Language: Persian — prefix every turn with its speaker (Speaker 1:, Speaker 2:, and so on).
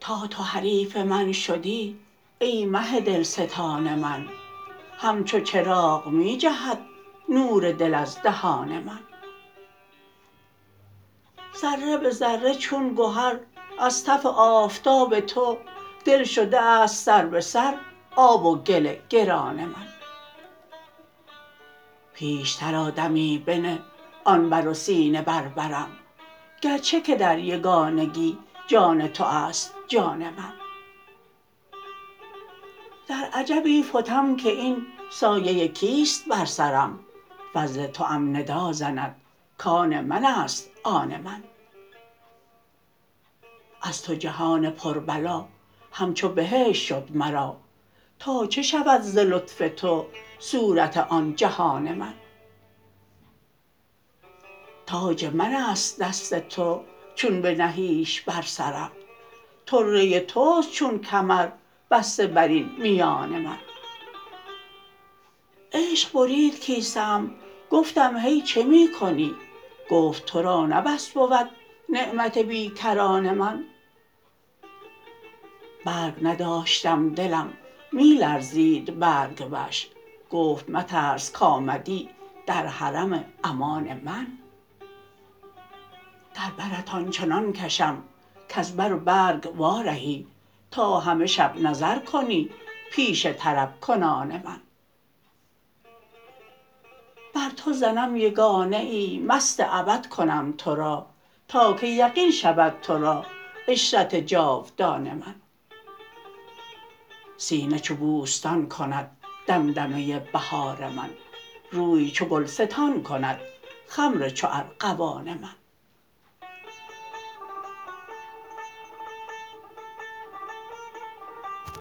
Speaker 1: تا تو حریف من شدی ای مه دلستان من همچو چراغ می جهد نور دل از دهان من. ذره به ذره چون گهر از تف آفتاب تو دل شده ست سر به سر آب و گل گران من. پیشتر آ دمی بنه آن بر و سینه بر برم گرچه که در یگانگی جان تو است جان من. در عجبی فتم که این سایه کیست بر سرم فضل توام ندا زند کان من است آن من. از تو جهان پربلا همچو بهشت شد مرا تا چه شود ز لطف تو صورت آن جهان من تاج من است دست تو چون بنهیش بر سرم طره توست چون کمر بسته بر این میان من عشق برید کیسه ام گفتم هی چه می کنی گفت تو را نه بس بود نعمت بی کران من برگ نداشتم دلم می لرزید برگ وش. گفت مترس کآمدی در حرم امان من. در برت آن چنان کشم کز بر و برگ وارهی تا همه شب نظر کنی پیش طرب کنان من. بر تو زنم یگانه ای مست ابد کنم تو را تا که یقین شود تو را عشرت جاودان من. سینه چو بوستان کند دمدمه بهار من روی چو گلستان کند خمر چو ارغوان من.